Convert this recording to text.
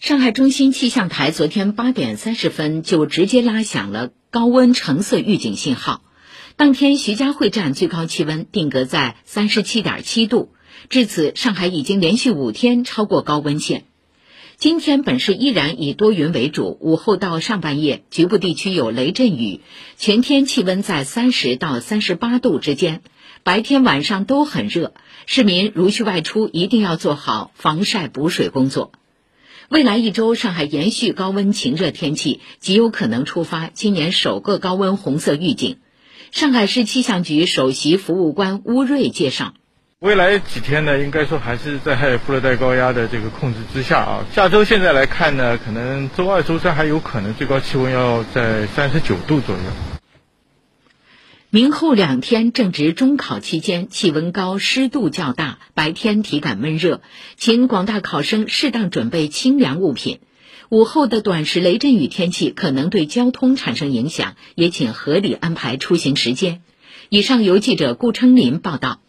上海中心气象台昨天八点三十分就直接拉响了高温橙色预警信号。当天，徐家汇站最高气温定格在三十七点七度，至此，上海已经连续五天超过高温线。今天本市依然以多云为主，午后到上半夜局部地区有雷阵雨，全天气温在三十到三十八度之间，白天晚上都很热。市民如需外出，一定要做好防晒补水工作。未来一周，上海延续高温晴热天气，极有可能触发今年首个高温红色预警。上海市气象局首席服务官邬瑞介绍，未来几天呢，应该说还是在副热带高压的这个控制之下啊。下周现在来看呢，可能周二、周三还有可能最高气温要在三十九度左右。明后两天正值中考期间，气温高，湿度较大，白天体感闷热，请广大考生适当准备清凉物品。午后的短时雷阵雨天气可能对交通产生影响，也请合理安排出行时间。以上由记者顾春林报道。